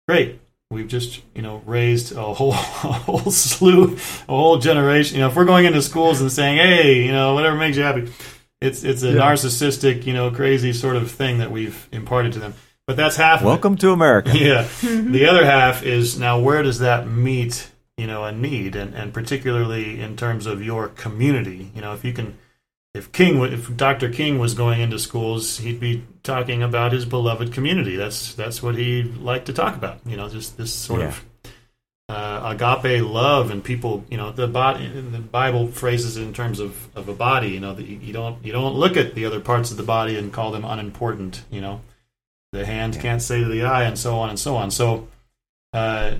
great. We've just, you know, raised a whole, a whole slew, a whole generation. You know, if we're going into schools and saying, "Hey, you know, whatever makes you happy," it's it's a narcissistic, you know, crazy sort of thing that we've imparted to them. But that's half.
Welcome to America.
Yeah. The other half is now where does that meet, you know, a need and, and particularly in terms of your community. You know, if you can if King if Dr. King was going into schools, he'd be talking about his beloved community. That's that's what he liked to talk about. You know, just this sort
Yeah.
of uh, agape love and people. You know, the body. The Bible phrases it in terms of, of a body. You know, that you, you don't you don't look at the other parts of the body and call them unimportant. You know, the hand can't say to the eye, and so on and so on. So, uh,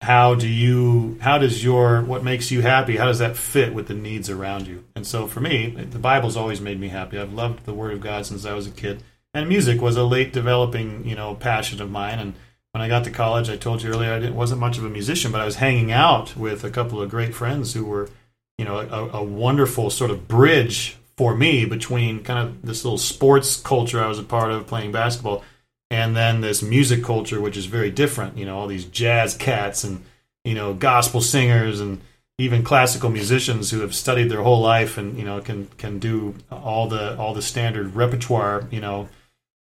how do you? How does your what makes you happy? How does that fit with the needs around you? And so, for me, the Bible's always made me happy. I've loved the Word of God since I was a kid, and music was a late developing, you know, passion of mine. And when I got to college, I told you earlier I wasn't much of a musician, but I was hanging out with a couple of great friends who were, you know, a, a wonderful sort of bridge for me between kind of this little sports culture I was a part of playing basketball and then this music culture which is very different you know all these jazz cats and you know gospel singers and even classical musicians who have studied their whole life and you know can can do all the all the standard repertoire you know.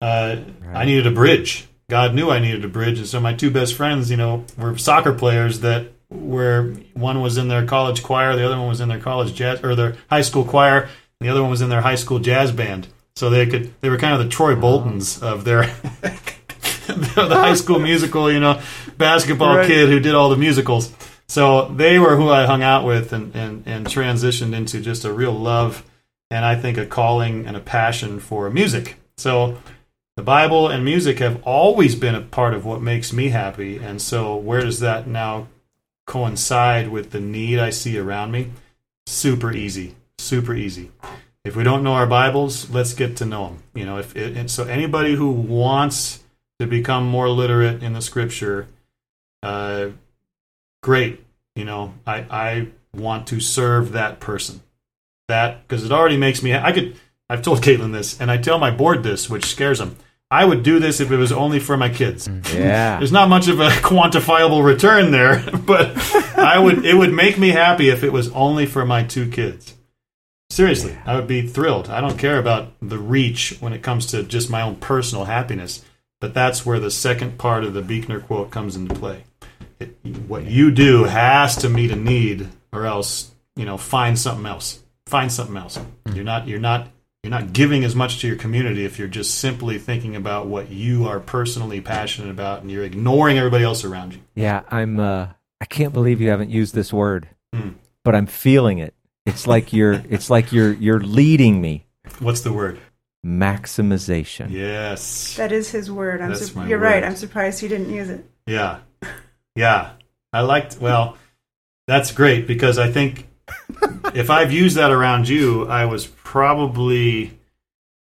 Uh, I needed a bridge. God knew I needed a bridge. And so my two best friends you know were soccer players that where one was in their college choir the other one was in their college jazz or their high school choir and the other one was in their high school jazz band so they could they were kind of the Troy Boltons of their the high school musical, you know, basketball
Right.
kid who did all the musicals. So they were who I hung out with and, and, and transitioned into just a real love and I think a calling and a passion for music. So the Bible and music have always been a part of what makes me happy. And so where does that now coincide with the need I see around me? Super easy. Super easy if we don't know our Bibles, let's get to know them. You know, if it, and so anybody who wants to become more literate in the Scripture, uh, great. You know, I I want to serve that person. That because it already makes me. I could. I've told Caitlin this, and I tell my board this, which scares them. I would do this if it was only for my kids.
Yeah.
There's not much of a quantifiable return there, but I would. It would make me happy if it was only for my two kids. Seriously, I would be thrilled. I don't care about the reach when it comes to just my own personal happiness, but that's where the second part of the Buechner quote comes into play. It, what you do has to meet a need, or else you know find something else. Find something else. You're not. You're not. You're not giving as much to your community if you're just simply thinking about what you are personally passionate about, and you're ignoring everybody else around you.
Yeah, I'm. Uh, I can't believe you haven't used this word,
Hmm.
but I'm feeling it. It's like you're. it's like you're. You're leading me.
What's the word?
Maximization.
Yes.
That is his word. I'm
That's
sur-
my
you're
word.
right. I'm surprised he didn't use it.
Yeah. Yeah. I liked, well, that's great because I think if I've used that around you, I was probably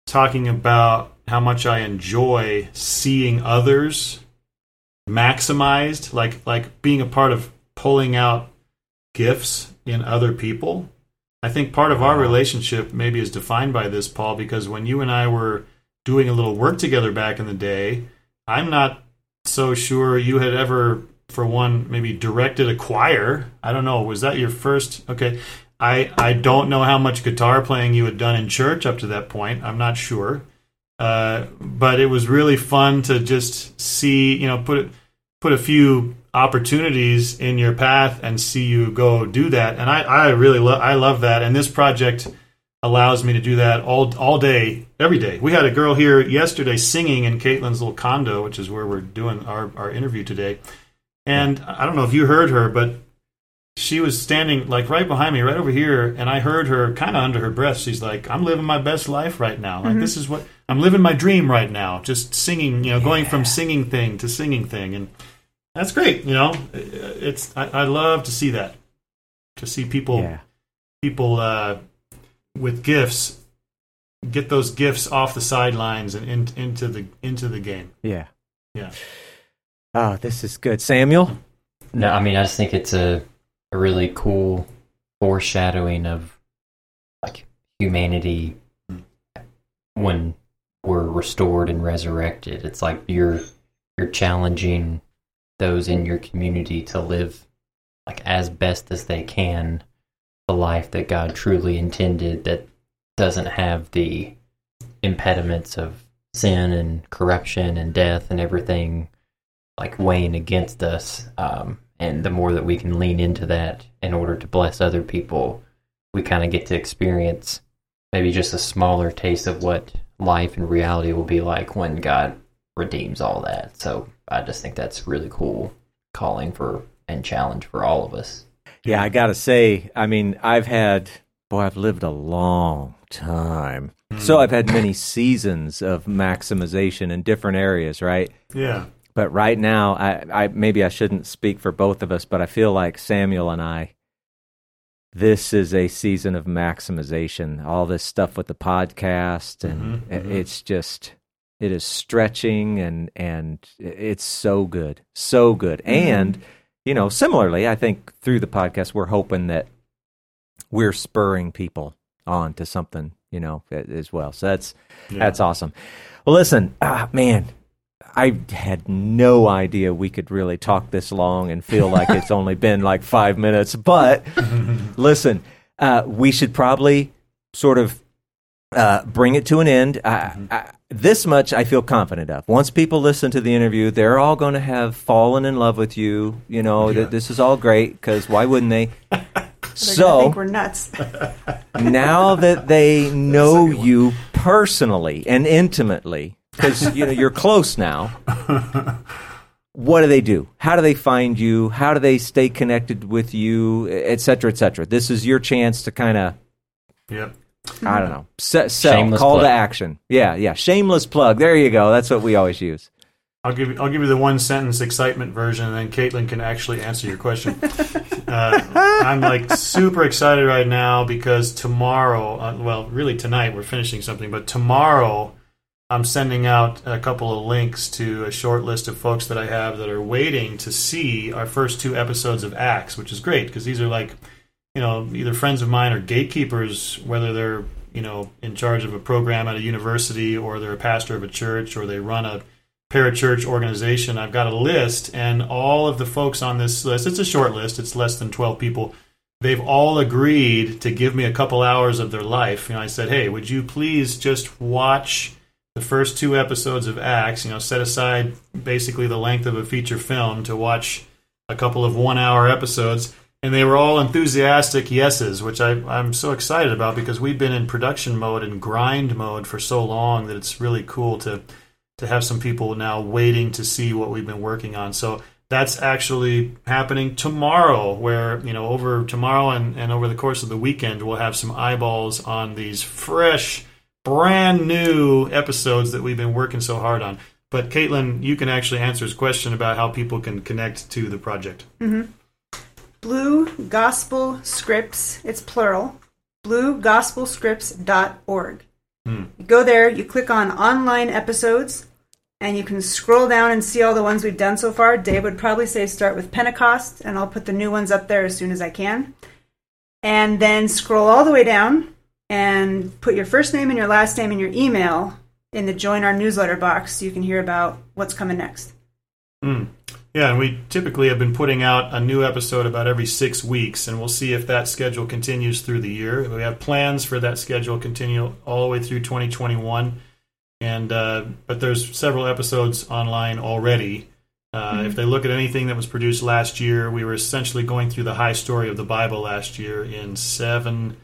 talking about how much I enjoy seeing others maximized, like like being a part of pulling out gifts in other people. I think part of our relationship maybe is defined by this, Paul, because when you and I were doing a little work together back in the day, I'm not so sure you had ever, for one, maybe directed a choir. I don't know. Was that your first? Okay. I, I don't know how much guitar playing you had done in church up to that point. I'm not sure. Uh, but it was really fun to just see, you know, put put a few opportunities in your path and see you go do that. And I, I really love I love that. And this project allows me to do that all all day, every day. We had a girl here yesterday singing in Caitlin's little condo, which is where we're doing our, our interview today. And I don't know if you heard her, but she was standing like right behind me, right over here, and I heard her kind of under her breath. She's like, "I'm living my best life right now. Like mm-hmm. this is what I'm living my dream right now. Just singing, you know, going from singing thing to singing thing, and that's great. You know, it's I, I love to see that, to see people
Yeah.
people uh, with gifts get those gifts off the sidelines and in, into the into the game.
Yeah.
Yeah.
Oh, this is good. Samuel?
No, I mean I just think it's a a really cool foreshadowing of like humanity when we're restored and resurrected. It's like you're you're challenging those in your community to live like as best as they can the life that God truly intended that doesn't have the impediments of sin and corruption and death and everything like weighing against us. Um, and the more that we can lean into that in order to bless other people, we kind of get to experience maybe just a smaller taste of what life and reality will be like when God redeems all that. So I just think that's really cool calling for and challenge for all of us.
Yeah, I got to say, I mean, I've had, boy, I've lived a long time. So I've had many seasons of maximization in different areas, right?
Yeah.
But right now, I, I maybe I shouldn't speak for both of us, but I feel like Samuel and I, this is a season of maximization. All this stuff with the podcast, and
Mhm, mhm.
it's just it is stretching, and and it's so good, so good. And you know, similarly, I think through the podcast, we're hoping that we're spurring people on to something, you know, as well. So that's
Yeah.
that's awesome. Well, listen, ah, man, I had no idea we could really talk this long and feel like it's only been like five minutes. But listen, uh, we should probably sort of uh, bring it to an end. I, I, this much I feel confident of. Once people listen to the interview, they're all going to have fallen in love with you. You know
Yeah.
that this is all great because why wouldn't they? So
think we're nuts.
now that they know you personally and intimately, because you know you're close now. What do they do? How do they find you? How do they stay connected with you, et cetera, et cetera? This is your chance to kind of,
Yep.
I don't know, se- sell,
Shameless
call to action. Yeah, yeah, shameless plug. There you go. That's what we always use.
I'll give you, I'll give you the one sentence excitement version, and then Caitlin can actually answer your question. uh, I'm like super excited right now because tomorrow, uh, well, really tonight we're finishing something, but tomorrow I'm sending out a couple of links to a short list of folks that I have that are waiting to see our first two episodes of Acts, which is great because these are like, you know, either friends of mine or gatekeepers, whether they're you know in charge of a program at a university or they're a pastor of a church or they run a parachurch organization. I've got a list, and all of the folks on this list, it's a short list, it's less than 12 people. They've all agreed to give me a couple hours of their life. You know, I said, hey, would you please just watch the first two episodes of Acts? You know, set aside basically the length of a feature film to watch a couple of one hour episodes. And they were all enthusiastic yeses, which I, I'm so excited about because we've been in production mode and grind mode for so long that it's really cool to to have some people now waiting to see what we've been working on. So that's actually happening tomorrow, where, you know, over tomorrow and, and over the course of the weekend, we'll have some eyeballs on these fresh, brand new episodes that we've been working so hard on. But Caitlin, you can actually answer his question about how people can connect to the project. Mm-hmm.
Blue Gospel Scripts, it's plural, bluegospelscripts.org.
Hmm.
You go there, you click on online episodes, and you can scroll down and see all the ones we've done so far. Dave would probably say start with Pentecost, and I'll put the new ones up there as soon as I can. And then scroll all the way down and put your first name and your last name and your email in the join our newsletter box so you can hear about what's coming next.
Mm. Yeah, and we typically have been putting out a new episode about every six weeks, and we'll see if that schedule continues through the year. We have plans for that schedule continue all the way through 2021, and uh, but there's several episodes online already. Uh, mm-hmm. If they look at anything that was produced last year, we were essentially going through the high story of the Bible last year in seven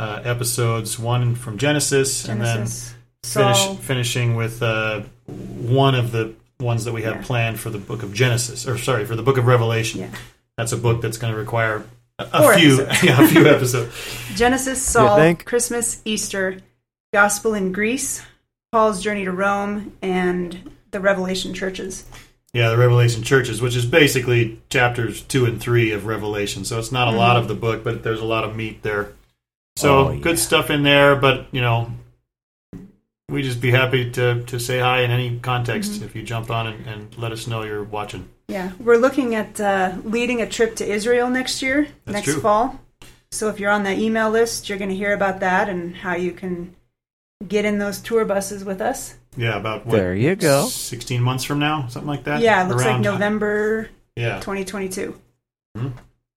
uh, episodes, one from Genesis,
Genesis
and then finish, finishing with uh, one of the ones that we have yeah. planned for the book of Genesis, or sorry, for the book of Revelation. Yeah. That's a book that's going to require a, a few, yeah, a few episodes.
Genesis, Saul, Christmas, Easter, Gospel in Greece, Paul's journey to Rome, and the Revelation churches.
Yeah, the Revelation churches, which is basically chapters two and three of Revelation. So it's not a mm-hmm. lot of the book, but there's a lot of meat there. So oh, yeah. good stuff in there, but you know, we just be happy to, to say hi in any context mm-hmm. if you jump on and, and, let us know you're watching.
Yeah, we're looking at uh, leading a trip to Israel next year, That's next true. fall. So if you're on that email list, you're going to hear about that and how you can get in those tour buses with us.
Yeah, about what,
there you go.
Sixteen months from now, something like that.
Yeah, it looks Around like November. Yeah, 2022. Mm-hmm.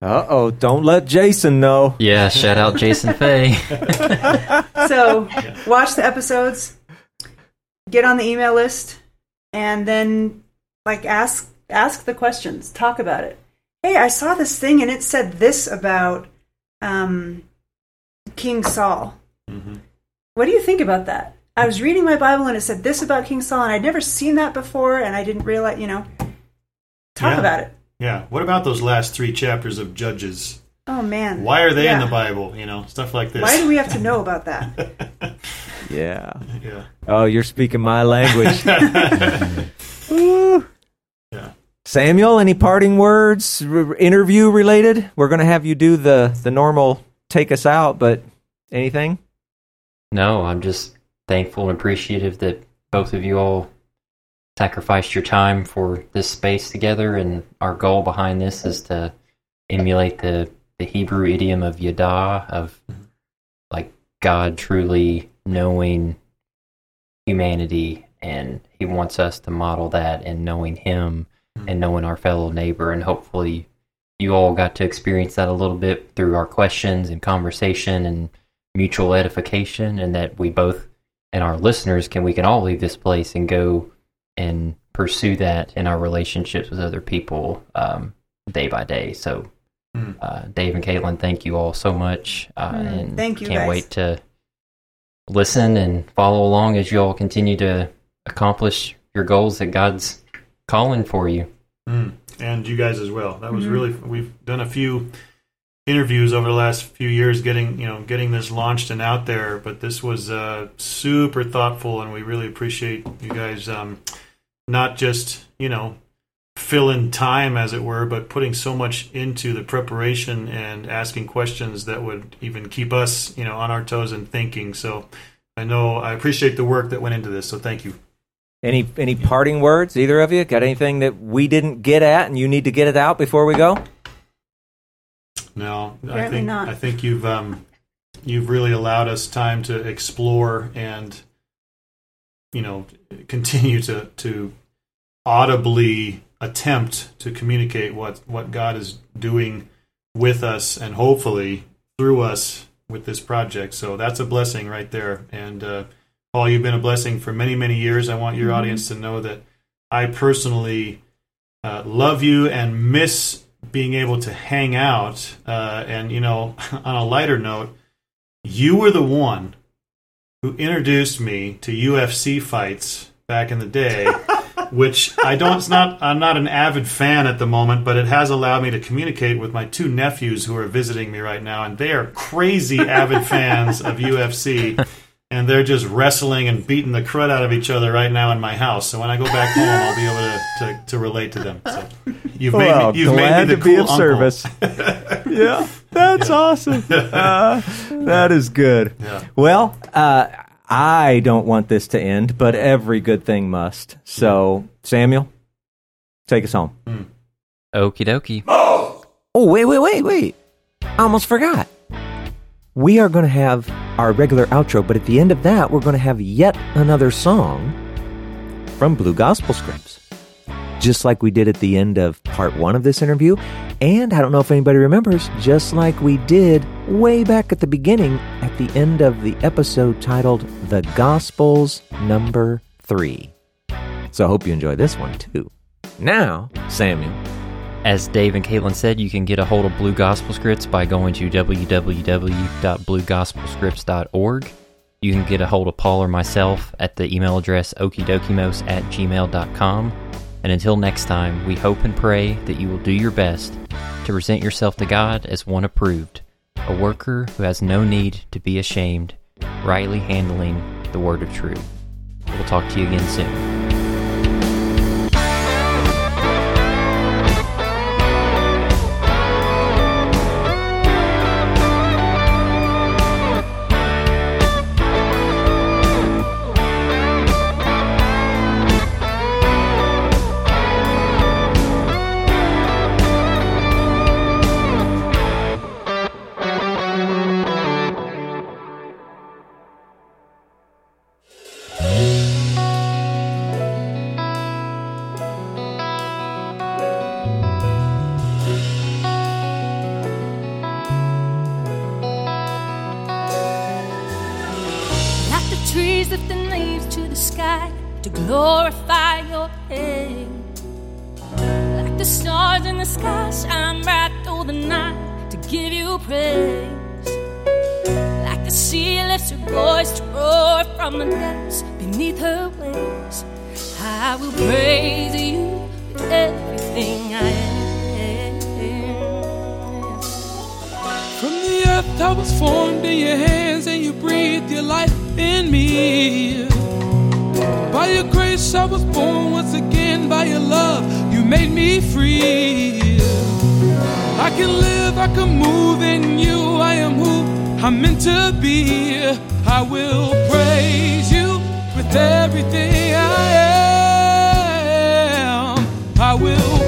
Uh oh, don't let Jason know.
Yeah, shout out Jason Fay.
so, watch the episodes, get on the email list and then like ask ask the questions, talk about it. Hey, I saw this thing and it said this about um, King Saul. Mm-hmm. What do you think about that? I was reading my Bible and it said this about King Saul, and I'd never seen that before, and I didn't realize, you know, talk
yeah.
about it.
Yeah. What about those last three chapters of Judges?
Oh man.
Why are they yeah. in the Bible? You know, stuff like this.
Why do we have to know about that?
yeah.
Yeah.
Oh, you're speaking my language.
yeah.
Samuel, any parting words, r- interview related? We're going to have you do the the normal take us out, but anything?
No, I'm just thankful and appreciative that both of you all sacrificed your time for this space together and our goal behind this is to emulate the the Hebrew idiom of yada, of like God truly knowing humanity, and He wants us to model that and knowing Him mm-hmm. and knowing our fellow neighbor. And hopefully, you all got to experience that a little bit through our questions and conversation and mutual edification, and that we both and our listeners can we can all leave this place and go and pursue that in our relationships with other people um, day by day. So Mm. Uh, Dave and Caitlin, thank you all so much. Uh, mm, and
thank you.
Can't
guys.
wait to listen and follow along as you all continue to accomplish your goals that God's calling for you.
Mm. And you guys as well. That was mm-hmm. really we've done a few interviews over the last few years getting you know getting this launched and out there but this was uh, super thoughtful and we really appreciate you guys um, not just you know fill in time, as it were, but putting so much into the preparation and asking questions that would even keep us, you know, on our toes and thinking. So I know I appreciate the work that went into this. So thank you.
Any any parting words, either of you? Got anything that we didn't get at and you need to get it out before we go?
No, Apparently I think not. I think you've um, you've really allowed us time to explore and you know continue to to audibly attempt to communicate what what God is doing with us and hopefully through us with this project. So that's a blessing right there. And uh, Paul, you've been a blessing for many many years. I want your mm-hmm. audience to know that I personally uh, love you and miss being able to hang out. Uh, and you know, on a lighter note, you were the one who introduced me to UFC fights back in the day. which I don't. It's not. I'm not an avid fan at the moment, but it has allowed me to communicate with my two nephews who are visiting me right now, and they are crazy avid fans of UFC. And they're just wrestling and beating the crud out of each other right now in my house. So when I go back home, I'll be able to, to, to relate to them. So
you've well, made me, you've glad made me the to cool be of uncle. service. yeah, that's yeah. awesome. Uh, that is good.
Yeah.
Well, uh, I don't want this to end, but every good thing must. So, Samuel, take us home.
Okie dokie.
Oh, wait, wait, wait, wait. I almost forgot. We are going to have our regular outro, but at the end of that, we're going to have yet another song from Blue Gospel Scripts. Just like we did at the end of part one of this interview. And I don't know if anybody remembers, just like we did way back at the beginning at the end of the episode titled The Gospels Number Three. So I hope you enjoy this one too. Now, Samuel,
As Dave and Caitlin said, you can get a hold of Blue Gospel Scripts by going to www.bluegospelscripts.org. You can get a hold of Paul or myself at the email address okidokimos at gmail.com. And until next time, we hope and pray that you will do your best to present yourself to God as one approved, a worker who has no need to be ashamed, rightly handling the word of truth. We'll talk to you again soon.
Trees lifting leaves to the sky to glorify your name. Like the stars in the sky shine bright through the night to give you praise. Like the sea lifts her voice to roar from the depths beneath her waves. I will praise you with everything I am.
I was formed in your hands, and you breathed your life in me. By your grace I was born once again. By your love you made me free. I can live, I can move in you. I am who I'm meant to be. I will praise you with everything I am. I will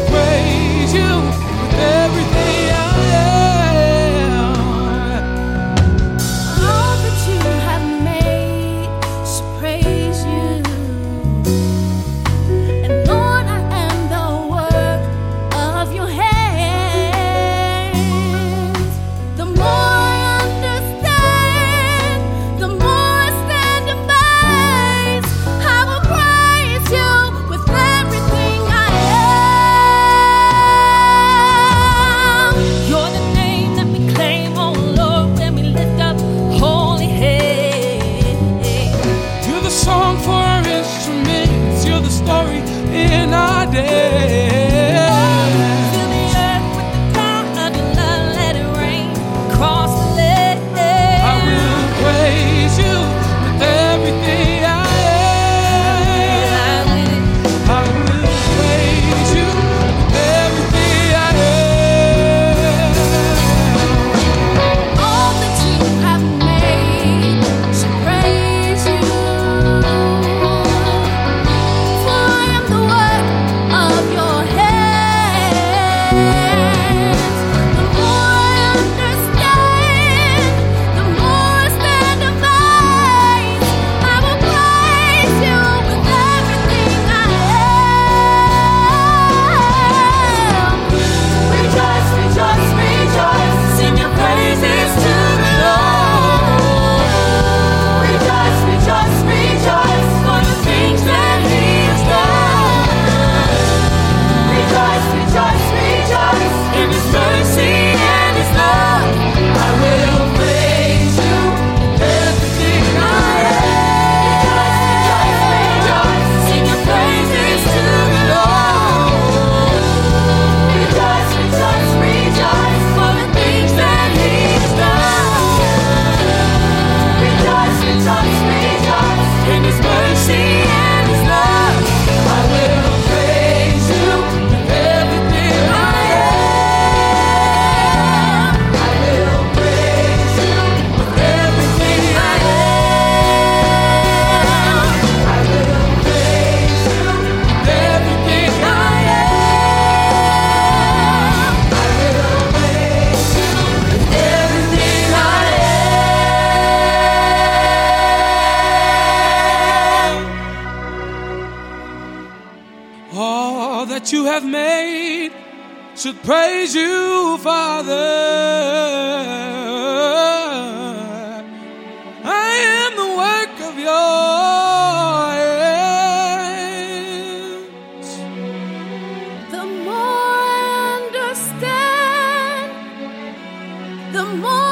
the more